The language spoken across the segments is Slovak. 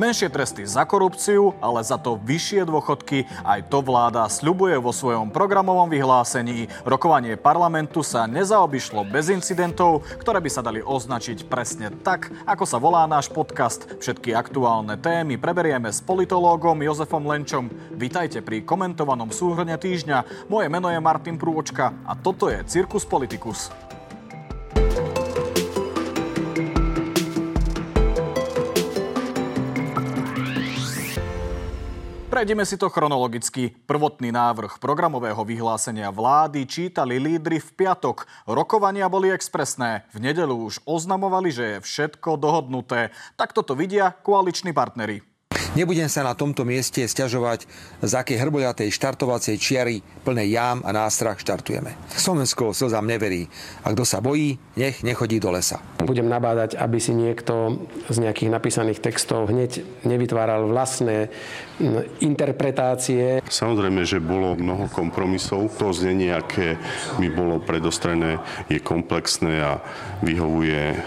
Menšie tresty za korupciu, ale za to vyššie dôchodky. Aj to vláda sľubuje vo svojom programovom vyhlásení. Rokovanie parlamentu sa nezaobišlo bez incidentov, ktoré by sa dali označiť presne tak, ako sa volá náš podcast. Všetky aktuálne témy preberieme s politológom Jozefom Lenčom. Vítajte pri komentovanom súhrne týždňa. Moje meno je Martin Prúočka a toto je Cirkus Politicus. Prejdeme si to chronologicky. Prvotný návrh programového vyhlásenia vlády čítali lídry v piatok. Rokovania boli expresné. V nedelu už oznamovali, že je všetko dohodnuté. Tak toto vidia koaliční partnery. Nebudem sa na tomto mieste stiažovať, z akej hrboľatej štartovacej čiary plnej jám a nástrach štartujeme. Slovensko slzám neverí. A kto sa bojí, nech nechodí do lesa. Budem nabádať, aby si niekto z nejakých napísaných textov hneď nevytváral vlastné interpretácie. Samozrejme, že bolo mnoho kompromisov. To znenie, aké mi bolo predostrené, je komplexné a vyhovuje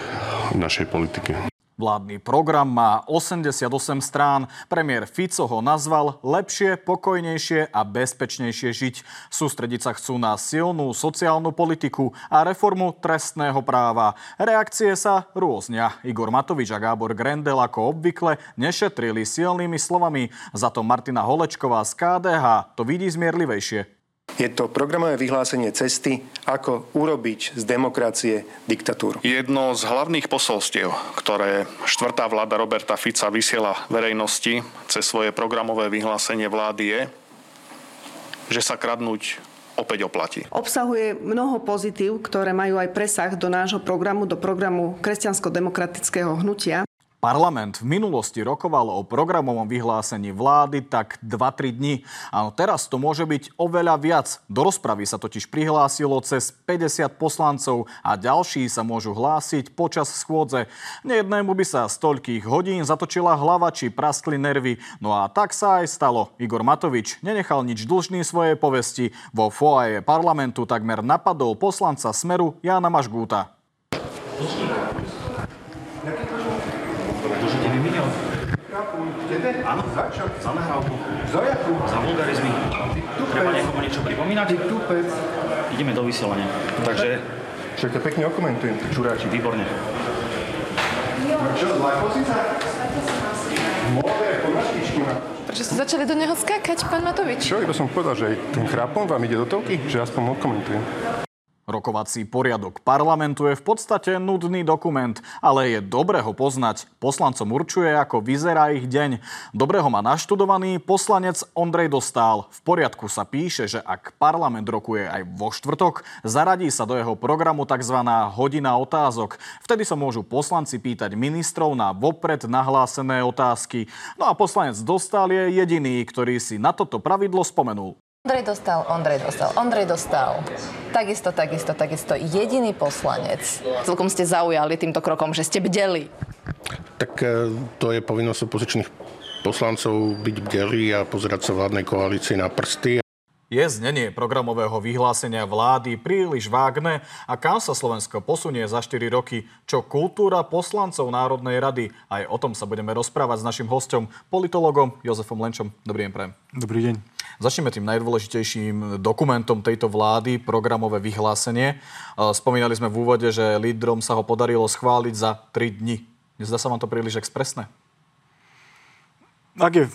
našej politike. Vládny program má 88 strán. Premiér Fico ho nazval lepšie, pokojnejšie a bezpečnejšie žiť. Sústrediť sa chcú na silnú sociálnu politiku a reformu trestného práva. Reakcie sa rôznia. Igor Matovič a Gábor Grendel ako obvykle nešetrili silnými slovami. Za to Martina Holečková z KDH to vidí zmierlivejšie. Je to programové vyhlásenie cesty, ako urobiť z demokracie diktatúru. Jedno z hlavných posolstiev, ktoré štvrtá vláda Roberta Fica vysiela verejnosti cez svoje programové vyhlásenie vlády je, že sa kradnúť opäť oplatí. Obsahuje mnoho pozitív, ktoré majú aj presah do nášho programu, do programu kresťansko-demokratického hnutia. Parlament v minulosti rokoval o programovom vyhlásení vlády tak 2-3 dní. Áno, teraz to môže byť oveľa viac. Do rozpravy sa totiž prihlásilo cez 50 poslancov a ďalší sa môžu hlásiť počas schôdze. Nejednému by sa z toľkých hodín zatočila hlava či praskli nervy. No a tak sa aj stalo. Igor Matovič nenechal nič dlžný svojej povesti. Vo foaje parlamentu takmer napadol poslanca Smeru Jána Mažgúta. Chcete? Áno. Za čo? Za nahrávku. Za jakú? Za vulgarizmy. Treba niekomu niečo pripomínať? Ty tupec. Ideme do vysielania. Takže... Však to pekne okomentujem, ty čuráči. Výborne. Čo, zlakol si sa? Modré, pomaštičky ma. Prečo ste začali do neho skákať, pán Matovič? Čo, iba som povedal, že aj ten chrápom vám ide do telky, že aspoň okomentujem. Rokovací poriadok parlamentu je v podstate nudný dokument, ale je dobre ho poznať. Poslancom určuje, ako vyzerá ich deň. Dobre ho má naštudovaný poslanec Ondrej Dostál. V poriadku sa píše, že ak parlament rokuje aj vo štvrtok, zaradí sa do jeho programu tzv. hodina otázok. Vtedy sa môžu poslanci pýtať ministrov na vopred nahlásené otázky. No a poslanec Dostál je jediný, ktorý si na toto pravidlo spomenul. Ondrej dostal, Ondrej dostal, Ondrej dostal. Takisto, takisto, takisto. Jediný poslanec. Celkom ste zaujali týmto krokom, že ste bdeli. Tak e, to je povinnosť opozičných poslancov byť bdelí a pozerať sa vládnej koalícii na prsty je znenie programového vyhlásenia vlády príliš vágne a kam sa Slovensko posunie za 4 roky? Čo kultúra poslancov Národnej rady? Aj o tom sa budeme rozprávať s našim hostom, politologom Jozefom Lenčom. Dobrý deň, prajem. Dobrý deň. Začneme tým najdôležitejším dokumentom tejto vlády, programové vyhlásenie. Spomínali sme v úvode, že lídrom sa ho podarilo schváliť za 3 dni. Nezdá sa vám to príliš expresné? Ak je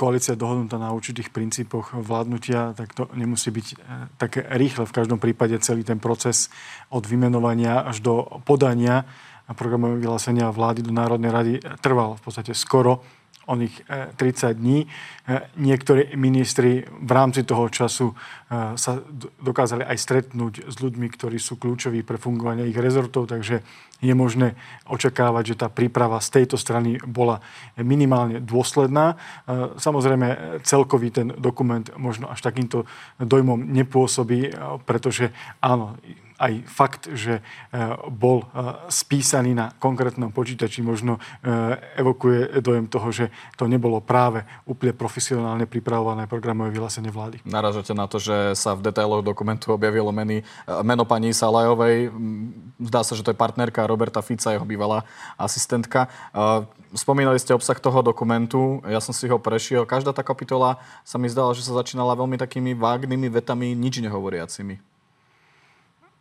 koalícia dohodnutá na určitých princípoch vládnutia, tak to nemusí byť e, také rýchle. V každom prípade celý ten proces od vymenovania až do podania a programového vyhlásenia vlády do Národnej rady trval v podstate skoro oných 30 e, dní. E, niektorí ministri v rámci toho času e, sa dokázali aj stretnúť s ľuďmi, ktorí sú kľúčoví pre fungovanie ich rezortov, takže je možné očakávať, že tá príprava z tejto strany bola minimálne dôsledná. Samozrejme, celkový ten dokument možno až takýmto dojmom nepôsobí, pretože áno, aj fakt, že bol spísaný na konkrétnom počítači, možno evokuje dojem toho, že to nebolo práve úplne profesionálne pripravované programové vyhlásenie vlády. Naražate na to, že sa v detailoch dokumentu objavilo meny, meno pani Salajovej. Zdá sa, že to je partnerka Roberta Fica, jeho bývalá asistentka. Spomínali ste obsah toho dokumentu, ja som si ho prešiel. Každá tá kapitola sa mi zdala, že sa začínala veľmi takými vágnymi vetami, nič nehovoriacimi.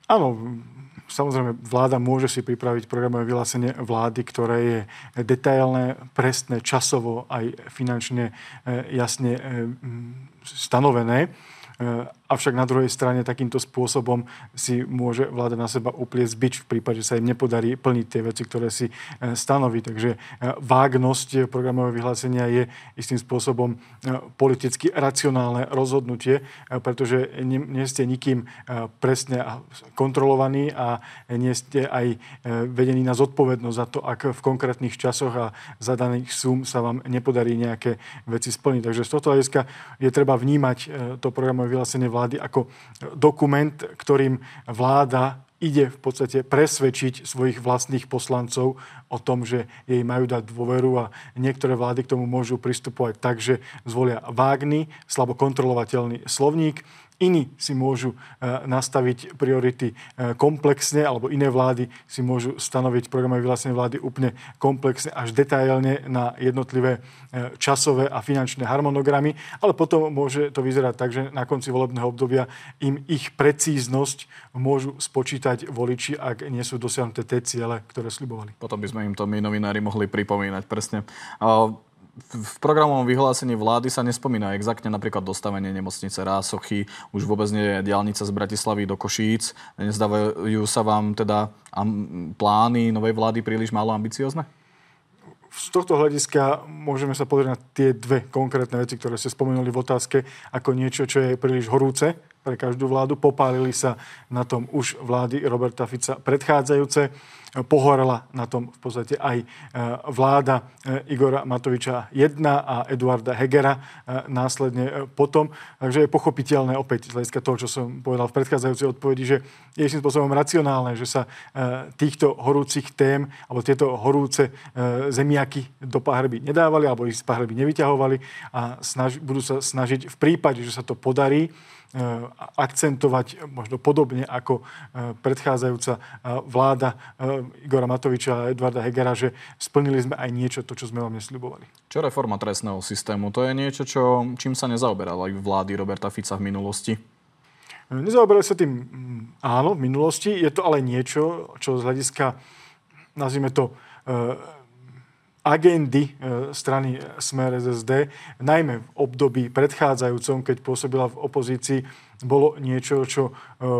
Áno, samozrejme, vláda môže si pripraviť programové vyhlásenie vlády, ktoré je detailné, presné, časovo aj finančne e, jasne e, stanovené. E, avšak na druhej strane takýmto spôsobom si môže vláda na seba upliecť bič v prípade, že sa im nepodarí plniť tie veci, ktoré si e, stanoví. Takže e, vágnosť programového vyhlásenia je istým spôsobom politicky racionálne rozhodnutie, pretože nie ste nikým presne kontrolovaní a nie ste aj vedení na zodpovednosť za to, ak v konkrétnych časoch a zadaných sum sa vám nepodarí nejaké veci splniť. Takže z tohto hľadiska je treba vnímať to programové vyhlásenie vlády ako dokument, ktorým vláda ide v podstate presvedčiť svojich vlastných poslancov o tom, že jej majú dať dôveru a niektoré vlády k tomu môžu pristupovať tak, že zvolia vágny, slabo kontrolovateľný slovník, Iní si môžu e, nastaviť priority e, komplexne, alebo iné vlády si môžu stanoviť programové vyhlásenie vlády úplne komplexne až detailne na jednotlivé e, časové a finančné harmonogramy, ale potom môže to vyzerať tak, že na konci volebného obdobia im ich precíznosť môžu spočítať voliči, ak nie sú dosiahnuté tie ciele, ktoré slibovali. Potom by sme im to my novinári mohli pripomínať presne v programovom vyhlásení vlády sa nespomína exaktne napríklad dostavenie nemocnice Rásochy, už vôbec nie je diálnica z Bratislavy do Košíc. Nezdávajú sa vám teda plány novej vlády príliš málo ambiciozne? Z tohto hľadiska môžeme sa pozrieť na tie dve konkrétne veci, ktoré ste spomenuli v otázke, ako niečo, čo je príliš horúce pre každú vládu. Popálili sa na tom už vlády Roberta Fica predchádzajúce pohorela na tom v podstate aj e, vláda e, Igora Matoviča 1 a Eduarda Hegera e, následne potom. Takže je pochopiteľné opäť z hľadiska toho, čo som povedal v predchádzajúcej odpovedi, že je istým spôsobom racionálne, že sa týchto horúcich tém alebo tieto horúce zemiaky do pahrby nedávali alebo ich z pahrby nevyťahovali a snaž, budú sa snažiť v prípade, že sa to podarí, akcentovať možno podobne ako eh, predchádzajúca eh, vláda Igora Matoviča a Edvarda Hegera, že splnili sme aj niečo, to, čo sme vám nesľubovali. Čo reforma trestného systému? To je niečo, čo, čím sa nezaoberala aj vlády Roberta Fica v minulosti? Nezaoberali sa tým, mm, áno, v minulosti. Je to ale niečo, čo z hľadiska, nazvime to, agendy e, strany Smer SSD, najmä v období predchádzajúcom, keď pôsobila v opozícii, bolo niečo, čo e,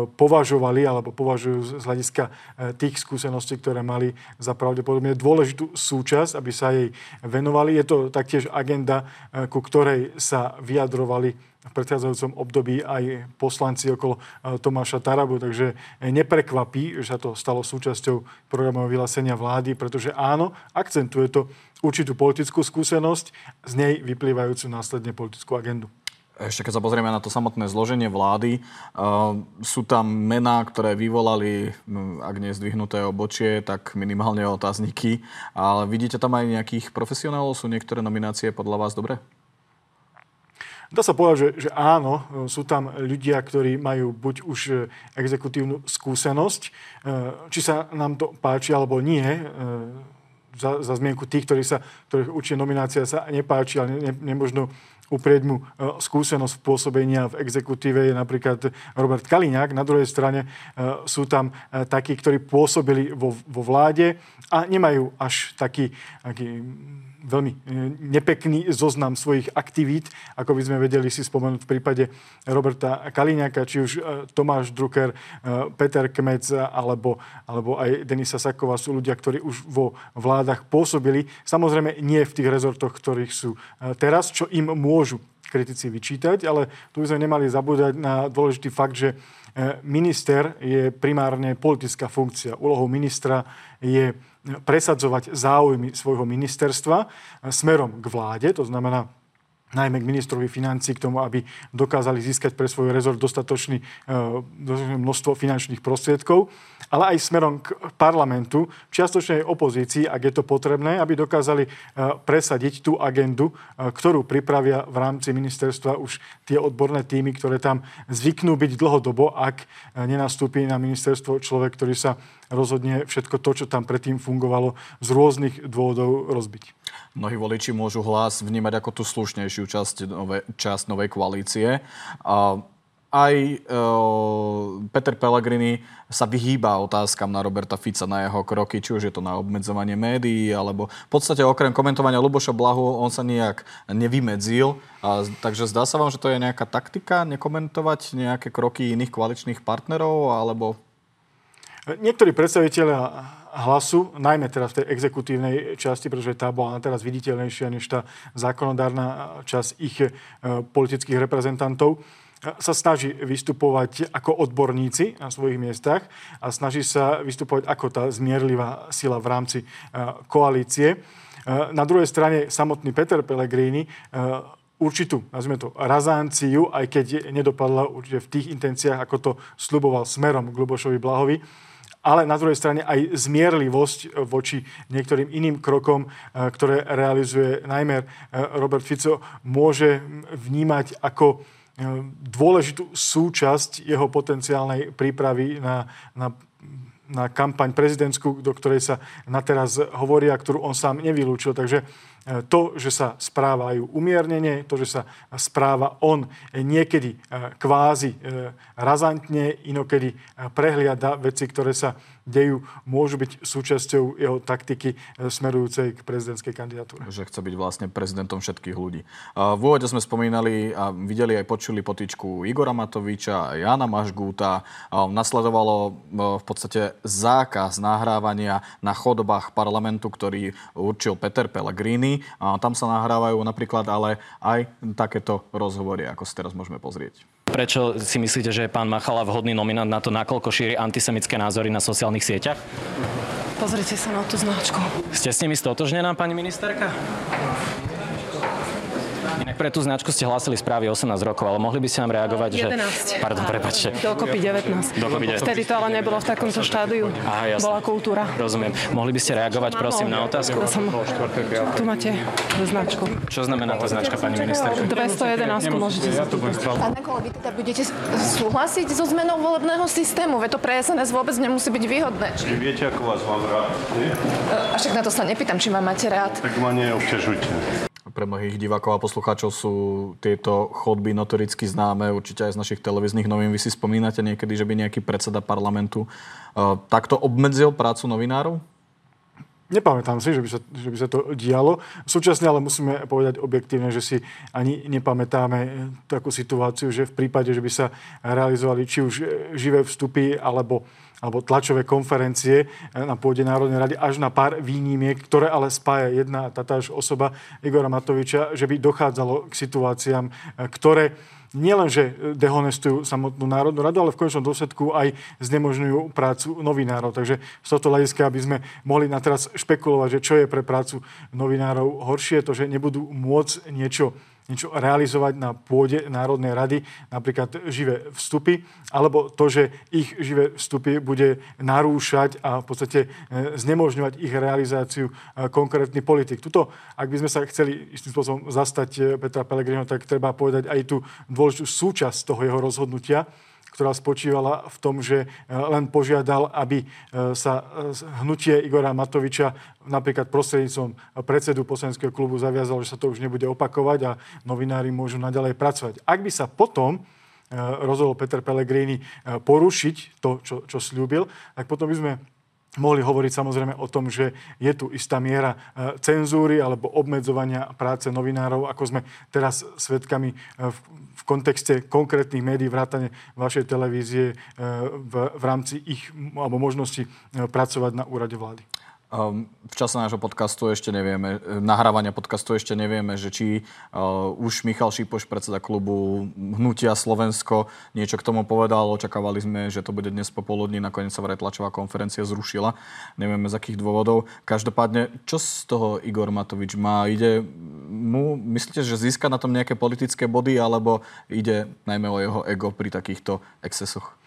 považovali alebo považujú z hľadiska e, tých skúseností, ktoré mali za pravdepodobne dôležitú súčasť, aby sa jej venovali. Je to taktiež agenda, ku ktorej sa vyjadrovali v predchádzajúcom období aj poslanci okolo e, Tomáša Tarabu, takže neprekvapí, že sa to stalo súčasťou programového vyhlásenia vlády, pretože áno, akcentuje to určitú politickú skúsenosť, z nej vyplývajúcu následne politickú agendu. Ešte keď sa pozrieme na to samotné zloženie vlády, uh, sú tam mená, ktoré vyvolali, ak nie zdvihnuté obočie, tak minimálne otázniky. Ale vidíte tam aj nejakých profesionálov? Sú niektoré nominácie podľa vás dobré? Dá sa povedať, že, že áno, sú tam ľudia, ktorí majú buď už e, exekutívnu skúsenosť, e, či sa nám to páči alebo nie, e, za, za zmienku tých, ktorí sa, ktorých určite nominácia sa nepáči, ale ne, nemožno uprieť mu skúsenosť pôsobenia v exekutíve je napríklad Robert Kaliňák. Na druhej strane sú tam takí, ktorí pôsobili vo, vo vláde a nemajú až taký, taký veľmi e, nepekný zoznam svojich aktivít, ako by sme vedeli si spomenúť v prípade Roberta Kaliňáka, či už e, Tomáš Drucker, e, Peter Kmec alebo, alebo aj Denisa Saková sú ľudia, ktorí už vo vládach pôsobili. Samozrejme nie v tých rezortoch, ktorých sú teraz, čo im môžu kritici vyčítať, ale tu by sme nemali zabúdať na dôležitý fakt, že minister je primárne politická funkcia. Úlohou ministra je presadzovať záujmy svojho ministerstva smerom k vláde, to znamená najmä k ministrovi financí, k tomu, aby dokázali získať pre svoj rezort dostatočný, e, množstvo finančných prostriedkov, ale aj smerom k parlamentu, čiastočnej opozícii, ak je to potrebné, aby dokázali e, presadiť tú agendu, e, ktorú pripravia v rámci ministerstva už tie odborné týmy, ktoré tam zvyknú byť dlhodobo, ak nenastúpi na ministerstvo človek, ktorý sa rozhodne všetko to, čo tam predtým fungovalo, z rôznych dôvodov rozbiť. Mnohí voliči môžu hlas vnímať ako tú slušnejšiu časť, nové, časť novej koalície. A aj e, Peter Pellegrini sa vyhýba otázkam na Roberta Fica, na jeho kroky, či už je to na obmedzovanie médií, alebo v podstate okrem komentovania Luboša Blahu on sa nejak nevymedzil. A, takže zdá sa vám, že to je nejaká taktika, nekomentovať nejaké kroky iných koaličných partnerov, alebo... Niektorí predstaviteľia hlasu, najmä teda v tej exekutívnej časti, pretože tá bola teraz viditeľnejšia než tá zákonodárna časť ich e, politických reprezentantov e, sa snaží vystupovať ako odborníci na svojich miestach a snaží sa vystupovať ako tá zmierlivá sila v rámci e, koalície. Na druhej strane samotný Peter Pellegrini určitú, nazvime to, razánciu, aj keď nedopadla určite v tých intenciách, ako to sluboval smerom k Lubošovi Blahovi, ale na druhej strane aj zmierlivosť voči niektorým iným krokom, e, ktoré realizuje najmä e, Robert Fico, môže vnímať ako dôležitú súčasť jeho potenciálnej prípravy na, na na kampaň prezidentskú, do ktorej sa na teraz hovorí a ktorú on sám nevylúčil. Takže to, že sa správajú umiernene, to, že sa správa on niekedy e, kvázi e, razantne, inokedy prehliada veci, ktoré sa dejú, môžu byť súčasťou jeho taktiky smerujúcej k prezidentskej kandidatúre. Že chce byť vlastne prezidentom všetkých ľudí. V úvode sme spomínali a videli aj počuli potičku Igora Matoviča, Jana Mažgúta. Nasledovalo v podstate zákaz nahrávania na chodbách parlamentu, ktorý určil Peter Pellegrini. Tam sa nahrávajú napríklad ale aj takéto rozhovory, ako si teraz môžeme pozrieť. Prečo si myslíte, že je pán Machala vhodný nominant na to, nakoľko šíri antisemické názory na sociálnych sieťach? Pozrite sa na tú značku. Ste s nimi stotožnená, pani ministerka? Pre tú značku ste hlásili správy 18 rokov, ale mohli by ste nám reagovať, 11. že... Pardon, prepačte. Dokopy 19. Dokopy 19. Vtedy to ale nebolo v takomto štádiu. Aha, jasne. Bola kultúra. Rozumiem. Mohli by ste reagovať, prosím, na otázku? Som... Tu máte značku. Čo znamená tá značka, pani ministerka? 211 môžete Pán Nekolo, vy teda budete súhlasiť so zmenou volebného systému? Veď to pre SNS vôbec nemusí byť výhodné. Či viete, ako vás mám rád? A však na to sa nepýtam, či ma máte rád. Tak ma neobťažujte. Pre mnohých divákov a poslucháčov sú tieto chodby notoricky známe, určite aj z našich televíznych novín. Vy si spomínate niekedy, že by nejaký predseda parlamentu uh, takto obmedzil prácu novinárov? Nepamätám si, že by, sa, že by sa to dialo. Súčasne ale musíme povedať objektívne, že si ani nepamätáme takú situáciu, že v prípade, že by sa realizovali či už živé vstupy alebo alebo tlačové konferencie eh, na pôde Národnej rady až na pár výnimiek, ktoré ale spája jedna tatáž osoba Igora Matoviča, že by dochádzalo k situáciám, eh, ktoré nielenže dehonestujú samotnú Národnú radu, ale v konečnom dôsledku aj znemožňujú prácu novinárov. Takže z tohto hľadiska, aby sme mohli na teraz špekulovať, že čo je pre prácu novinárov horšie, to, že nebudú môcť niečo niečo realizovať na pôde Národnej rady, napríklad živé vstupy, alebo to, že ich živé vstupy bude narúšať a v podstate e, znemožňovať ich realizáciu e, konkrétny politik. Tuto, ak by sme sa chceli istým spôsobom zastať e, Petra Pellegrino, tak treba povedať aj tú dôležitú súčasť toho jeho rozhodnutia, ktorá spočívala v tom, že e, len požiadal, aby e, sa e, hnutie Igora Matoviča napríklad prostredníctvom predsedu poslaneckého klubu zaviazalo, že sa to už nebude opakovať a novinári môžu naďalej pracovať. Ak by sa potom rozhodol Peter Pellegrini porušiť to, čo, čo slúbil, tak potom by sme mohli hovoriť samozrejme o tom, že je tu istá miera cenzúry alebo obmedzovania práce novinárov, ako sme teraz svedkami v kontexte konkrétnych médií, vrátane vašej televízie e, v, v rámci ich alebo možnosti pracovať na úrade vlády. Ehm, v čase nášho podcastu ešte nevieme, e, nahrávania podcastu ešte nevieme, že či uh, už Michal Šípoš, predseda klubu Hnutia Slovensko, niečo k tomu povedal. Očakávali sme, že to bude dnes popoludní, nakoniec sa vraj tlačová konferencia zrušila. Nevieme z akých dôvodov. Každopádne, čo z toho Igor Matovič má? Ide mu myslíte, že získa na tom nejaké politické body, alebo ide najmä o jeho ego pri takýchto excesoch?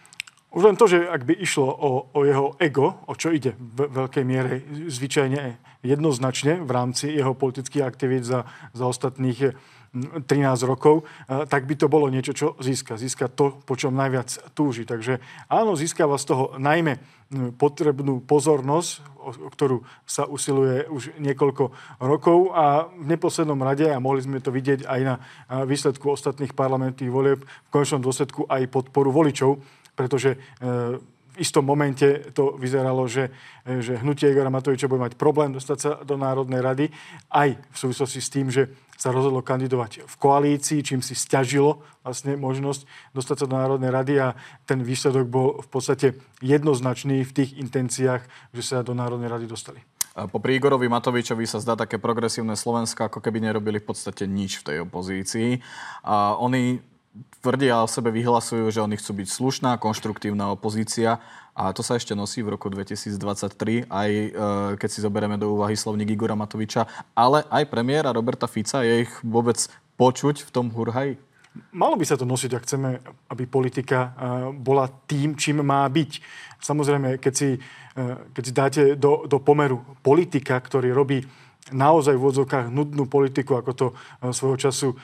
Už len to, že ak by išlo o, o jeho ego, o čo ide v veľkej miere zvyčajne jednoznačne v rámci jeho politických aktivít za, za ostatných 13 rokov, eh, tak by to bolo niečo, čo získa. Získa to, po čom najviac túži. Takže áno, získava z toho najmä hm, potrebnú pozornosť, o ktorú sa usiluje už niekoľko rokov a v neposlednom rade, a mohli sme to vidieť aj na eh, výsledku ostatných parlamentných volieb, v konečnom dôsledku aj podporu voličov, pretože eh, v istom momente to vyzeralo, že, že hnutie Igora Matoviča bude mať problém dostať sa do Národnej rady, aj v súvislosti s tým, že sa rozhodlo kandidovať v koalícii, čím si stiažilo vlastne možnosť dostať sa do Národnej rady a ten výsledok bol v podstate jednoznačný v tých intenciách, že sa do Národnej rady dostali. Po Igorovi Matovičovi sa zdá také progresívne Slovensko, ako keby nerobili v podstate nič v tej opozícii. A oni tvrdia o sebe, vyhlasujú, že oni chcú byť slušná, konštruktívna opozícia a to sa ešte nosí v roku 2023, aj e, keď si zoberieme do úvahy slovník Igora Matoviča, ale aj premiéra Roberta Fica, je ich vôbec počuť v tom hurhaji? Malo by sa to nosiť, ak chceme, aby politika e, bola tým, čím má byť. Samozrejme, keď si, e, keď si dáte do, do pomeru politika, ktorý robí naozaj v odzokách nudnú politiku, ako to e, svojho času e,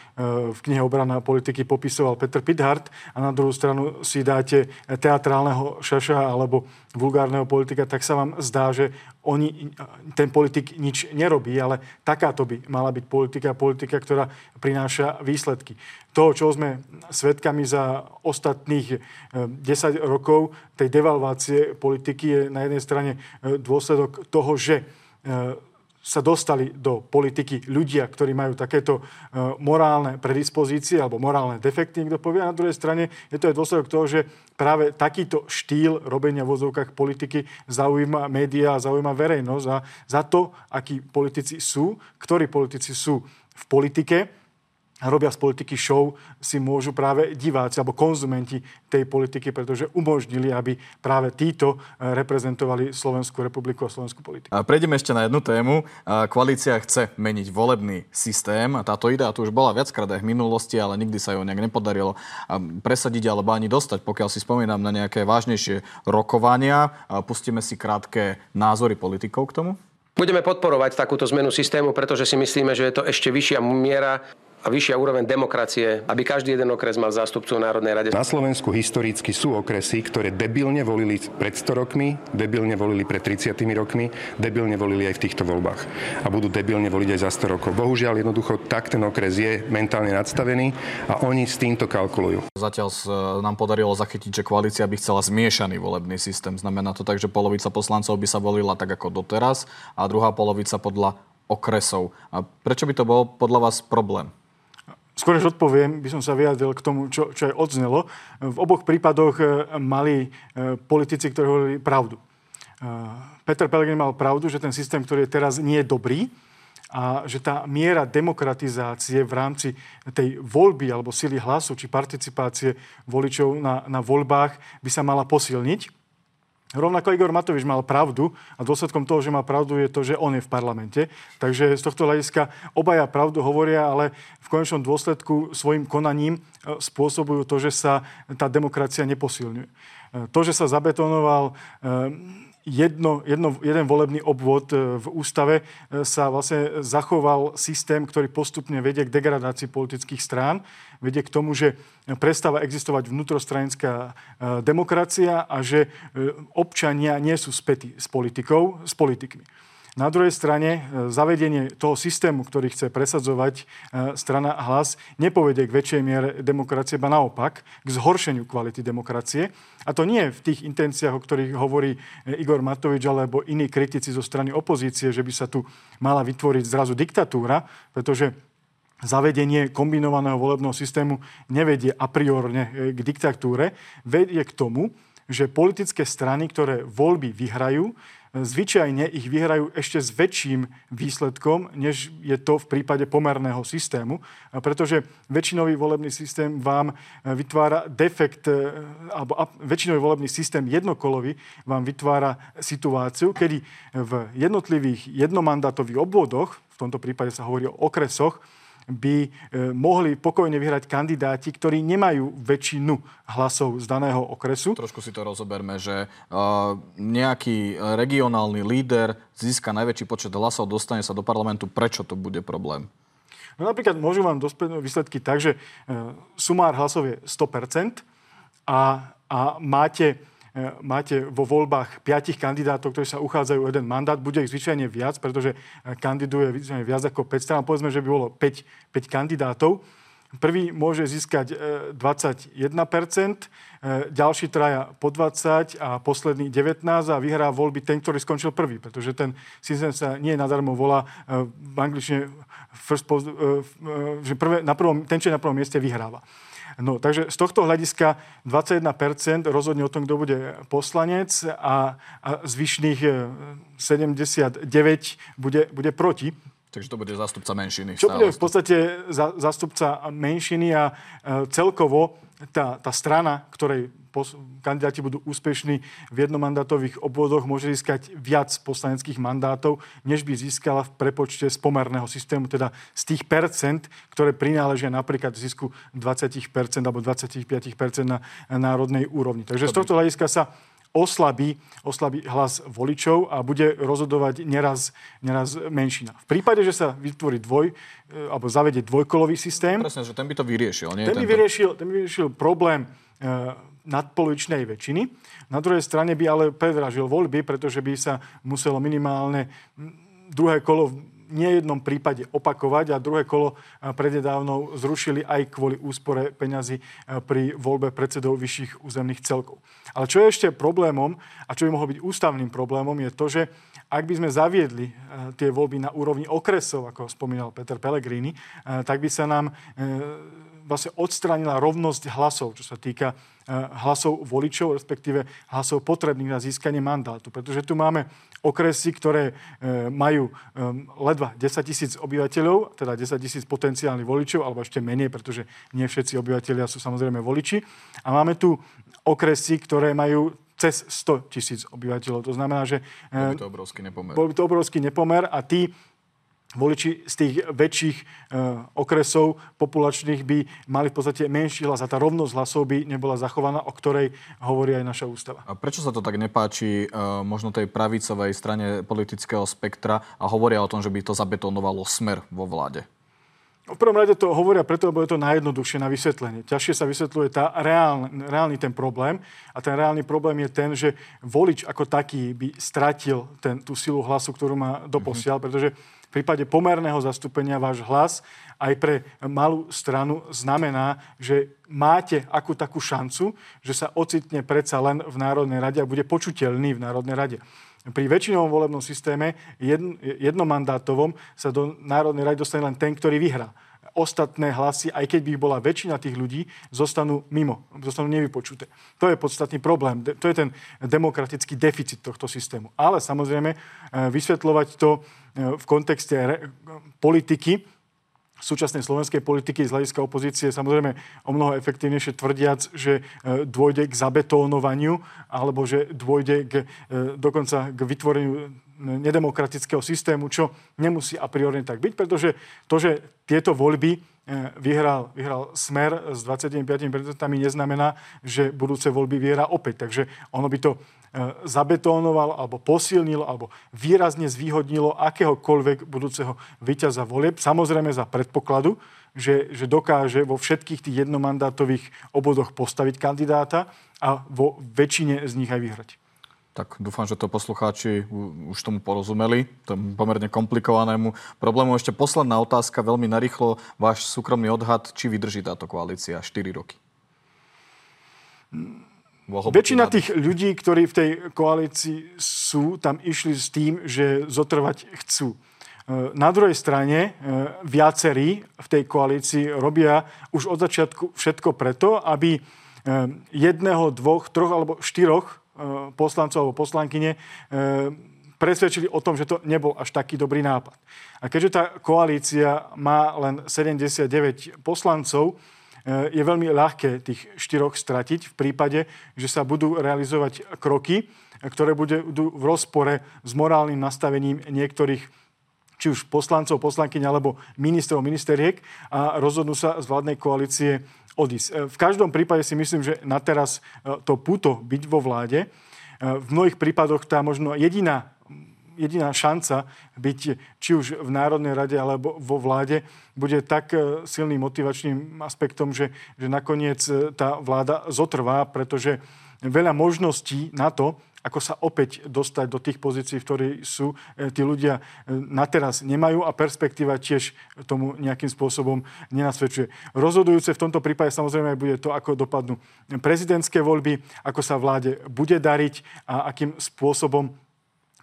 v knihe Obrana politiky popisoval Peter Pithart a na druhú stranu si dáte teatrálneho šaša alebo vulgárneho politika, tak sa vám zdá, že oni, ten politik nič nerobí, ale takáto by mala byť politika, politika, ktorá prináša výsledky. To, čo sme svedkami za ostatných 10 e, rokov tej devalvácie politiky, je na jednej strane dôsledok toho, že sa dostali do politiky ľudia, ktorí majú takéto e, morálne predispozície alebo morálne defekty, niekto povie. A na druhej strane je to aj dôsledok toho, že práve takýto štýl robenia v vozovkách politiky zaujíma médiá zaujíma verejnosť a za to, akí politici sú, ktorí politici sú v politike, robia z politiky show, si môžu práve diváci alebo konzumenti tej politiky, pretože umožnili, aby práve títo eh, reprezentovali Slovenskú republiku a slovenskú politiku. A prejdeme ešte na jednu tému. Koalícia chce meniť volebný systém. Táto idea tu už bola viackrát aj v minulosti, ale nikdy sa ju nejak nepodarilo presadiť alebo ani dostať, pokiaľ si spomínam na nejaké vážnejšie rokovania. Pustíme si krátke názory politikov k tomu. Budeme podporovať takúto zmenu systému, pretože si myslíme, že je to ešte vyššia miera a vyššia úroveň demokracie, aby každý jeden okres mal zástupcu v Národnej rade. Na Slovensku historicky sú okresy, ktoré debilne volili pred 100 rokmi, debilne volili pred 30 rokmi, debilne volili aj v týchto voľbách. A budú debilne voliť aj za 100 rokov. Bohužiaľ, jednoducho tak ten okres je mentálne nadstavený a oni s týmto kalkulujú. Zatiaľ nám podarilo zachytiť, že koalícia by chcela zmiešaný volebný systém. Znamená to tak, že polovica poslancov by sa volila tak ako doteraz a druhá polovica podľa okresov. A prečo by to bol podľa vás problém? Skôr než odpoviem, by som sa vyjadril k tomu, čo, čo aj odznelo. V oboch prípadoch e, mali e, politici, ktorí hovorili pravdu. E, Peter Pellegrini mal pravdu, že ten systém, ktorý je teraz, nie je dobrý a že tá miera demokratizácie v rámci tej voľby alebo sily hlasu či participácie voličov na, na voľbách by sa mala posilniť. Rovnako Igor Matovič mal pravdu a dôsledkom toho, že má pravdu, je to, že on je v parlamente. Takže z tohto hľadiska obaja pravdu hovoria, ale v konečnom dôsledku svojim konaním e, spôsobujú to, že sa tá demokracia neposilňuje. E, to, že sa zabetonoval e, jedno, jedno, jeden volebný obvod e, v ústave e, sa vlastne zachoval systém, ktorý postupne vedie k degradácii politických strán, vedie k tomu, že prestáva existovať vnútrostranická e, demokracia a že občania nie sú spätí s politikou, s politikmi. Na druhej strane, e, zavedenie toho systému, ktorý chce presadzovať e, strana hlas, nepovedie k väčšej miere demokracie, ba naopak, k zhoršeniu kvality demokracie. A to nie v tých intenciách, o ktorých hovorí e, Igor Matovič alebo iní kritici zo strany opozície, že by sa tu mala vytvoriť zrazu diktatúra, pretože zavedenie kombinovaného volebného systému nevedie a priorne k diktatúre, vedie k tomu, že politické strany, ktoré voľby vyhrajú, zvyčajne ich vyhrajú ešte s väčším výsledkom, než je to v prípade pomerného systému, pretože väčšinový volebný systém vám e, vytvára defekt, e, alebo väčšinový volebný systém jednokolový vám vytvára situáciu, kedy v jednotlivých jednomandátových obvodoch, v tomto prípade sa hovorí o okresoch, by e, mohli pokojne vyhrať kandidáti, ktorí nemajú väčšinu hlasov z daného okresu. Trošku si to rozoberme, že uh, nejaký regionálny líder získa najväčší počet hlasov, dostane sa do parlamentu. Prečo to bude problém? No napríklad môžu vám dospieť výsledky tak, že uh, sumár hlasov je 100% a, a máte E, máte vo voľbách piatich kandidátov, ktorí sa uchádzajú jeden mandát, bude ich zvyčajne viac, pretože e, kandiduje zvyčajne viac ako 5 strán. Povedzme, že by bolo 5, 5 kandidátov. Prvý môže získať 21%, e, ďalší traja po 20 a posledný 19 a vyhrá voľby ten, ktorý skončil prvý, pretože ten systém sa nie nadarmo volá v angličtine first post, že prvé, na prvom, ten, čo je na prvom mieste, vyhráva. No, takže z tohto hľadiska 21% rozhodne o tom, kto bude poslanec a, a zvyšných 79 e, bude, bude proti. Takže to bude zástupca menšiny. Čo bude v podstate za, zástupca menšiny a e, celkovo tá, tá strana, ktorej pos- kandidáti budú úspešní v jednomandátových obvodoch, môže získať viac poslaneckých mandátov, než by získala v prepočte z pomerného systému, teda z tých percent, ktoré prináležia napríklad zisku 20% alebo 25% na národnej úrovni. Takže z tohto hľadiska sa oslabí, oslabí hlas voličov a bude rozhodovať neraz, neraz menšina. V prípade, že sa vytvorí dvoj, e, alebo zavede dvojkolový systém... Presne, že ten by to vyriešil. Nie ten, by vyriešil ten by vyriešil problém e, nadpolovičnej väčšiny. Na druhej strane by ale predražil voľby, pretože by sa muselo minimálne druhé kolo nejednom prípade opakovať a druhé kolo prednedávno zrušili aj kvôli úspore peňazí pri voľbe predsedov vyšších územných celkov. Ale čo je ešte problémom a čo by mohlo byť ústavným problémom je to, že ak by sme zaviedli tie voľby na úrovni okresov, ako spomínal Peter Pellegrini, tak by sa nám vlastne odstránila rovnosť hlasov, čo sa týka hlasov voličov, respektíve hlasov potrebných na získanie mandátu. Pretože tu máme okresy, ktoré majú ledva 10 tisíc obyvateľov, teda 10 tisíc potenciálnych voličov, alebo ešte menej, pretože nie všetci obyvateľia sú samozrejme voliči. A máme tu okresy, ktoré majú cez 100 tisíc obyvateľov. To znamená, že... Bol by to obrovský nepomer. Bol by to obrovský nepomer a tí voliči z tých väčších e, okresov populačných by mali v podstate menší hlas a tá rovnosť hlasov by nebola zachovaná, o ktorej hovorí aj naša ústava. A prečo sa to tak nepáči e, možno tej pravicovej strane politického spektra a hovoria o tom, že by to zabetonovalo smer vo vláde? V prvom rade to hovoria preto, lebo je to najjednoduchšie na vysvetlenie. Ťažšie sa vysvetľuje tá reálny, reálny ten problém. A ten reálny problém je ten, že volič ako taký by stratil ten, tú silu hlasu, ktorú má doposiaľ, mm-hmm. pretože v prípade pomerného zastúpenia váš hlas aj pre malú stranu znamená, že máte akú takú šancu, že sa ocitne predsa len v Národnej rade a bude počuteľný v Národnej rade. Pri väčšinovom volebnom systéme jednomandátovom sa do Národnej rady dostane len ten, ktorý vyhrá ostatné hlasy, aj keď by bola väčšina tých ľudí, zostanú mimo, zostanú nevypočuté. To je podstatný problém. To je ten demokratický deficit tohto systému. Ale samozrejme, e, vysvetľovať to e, v kontexte politiky, súčasnej slovenskej politiky z hľadiska opozície samozrejme o mnoho efektívnejšie tvrdiac, že e, dôjde k zabetónovaniu alebo že dôjde k, dokonca k vytvoreniu nedemokratického systému, čo nemusí a priori tak byť, pretože to, že tieto voľby vyhral, vyhral Smer s 25% neznamená, že budúce voľby vyhrá opäť. Takže ono by to zabetónoval alebo posilnilo alebo výrazne zvýhodnilo akéhokoľvek budúceho víťaza volieb. Samozrejme za predpokladu, že, že dokáže vo všetkých tých jednomandátových obodoch postaviť kandidáta a vo väčšine z nich aj vyhrať. Tak dúfam, že to poslucháči už tomu porozumeli, tomu pomerne komplikovanému problému. Ešte posledná otázka, veľmi narýchlo. Váš súkromný odhad, či vydrží táto koalícia 4 roky? Väčšina tých ľudí, ktorí v tej koalícii sú, tam išli s tým, že zotrvať chcú. E, na druhej strane e, viacerí v tej koalícii robia už od začiatku všetko preto, aby e, jedného, dvoch, troch alebo štyroch poslancov alebo poslankyne presvedčili o tom, že to nebol až taký dobrý nápad. A keďže tá koalícia má len 79 poslancov, je veľmi ľahké tých štyroch stratiť v prípade, že sa budú realizovať kroky, ktoré budú v rozpore s morálnym nastavením niektorých či už poslancov, poslankyň alebo ministrov, ministeriek a rozhodnú sa z vládnej koalície odísť. V každom prípade si myslím, že na teraz to puto byť vo vláde, v mnohých prípadoch tá možno jediná jediná šanca byť či už v Národnej rade alebo vo vláde bude tak e, silným motivačným aspektom, že, že nakoniec e, tá vláda zotrvá, pretože veľa možností na to, ako sa opäť dostať do tých pozícií, v ktorých sú, e, tí ľudia na teraz nemajú a perspektíva tiež tomu nejakým spôsobom nenasvedčuje. Rozhodujúce v tomto prípade samozrejme bude to, ako dopadnú prezidentské voľby, ako sa vláde bude dariť a akým spôsobom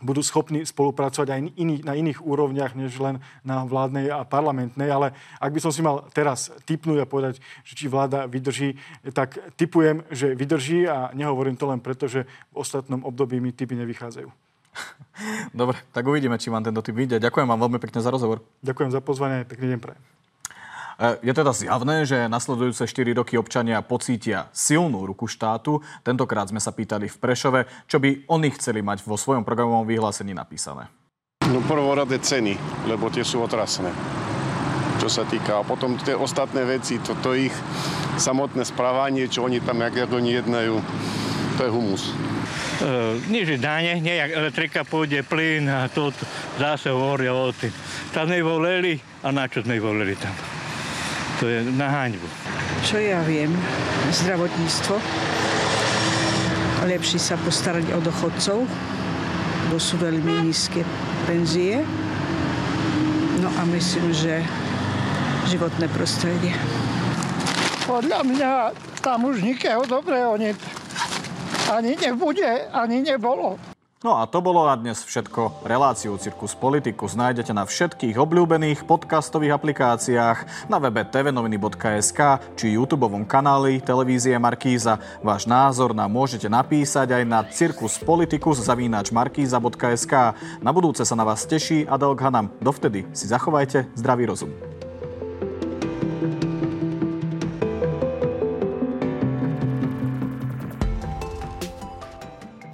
budú schopní spolupracovať aj iný, na iných úrovniach, než len na vládnej a parlamentnej. Ale ak by som si mal teraz typnúť a povedať, že či vláda vydrží, tak typujem, že vydrží a nehovorím to len preto, že v ostatnom období mi typy nevychádzajú. Dobre, tak uvidíme, či vám tento typ vyjde. Ďakujem vám veľmi pekne za rozhovor. Ďakujem za pozvanie, pekný deň prajem. Je teda zjavné, že nasledujúce 4 roky občania pocítia silnú ruku štátu. Tentokrát sme sa pýtali v Prešove, čo by oni chceli mať vo svojom programovom vyhlásení napísané. No prvorade ceny, lebo tie sú otrasné čo sa týka. A potom tie ostatné veci, toto ich samotné správanie, čo oni tam, jak, jak oni jednajú, to je humus. Uh, nič dáne, nejak elektrika pôjde, plyn a to zase hovoria o tým. Tam nevolili a na čo sme volili tam. To je na háňbu. Čo ja viem, zdravotníctvo. Lepšie sa postarať o dochodcov, bo sú veľmi nízke penzie. No a myslím, že životné prostredie. Podľa mňa tam už nikého dobrého nie, ani nebude, ani nebolo. No a to bolo na dnes všetko. Reláciu Cirkus Politikus nájdete na všetkých obľúbených podcastových aplikáciách, na webe tvnoviny.sk či youtube kanáli televízie Markíza. Váš názor nám môžete napísať aj na cirkuspolitikus.markíza.sk. Na budúce sa na vás teší Adel Ghanam. Dovtedy si zachovajte zdravý rozum.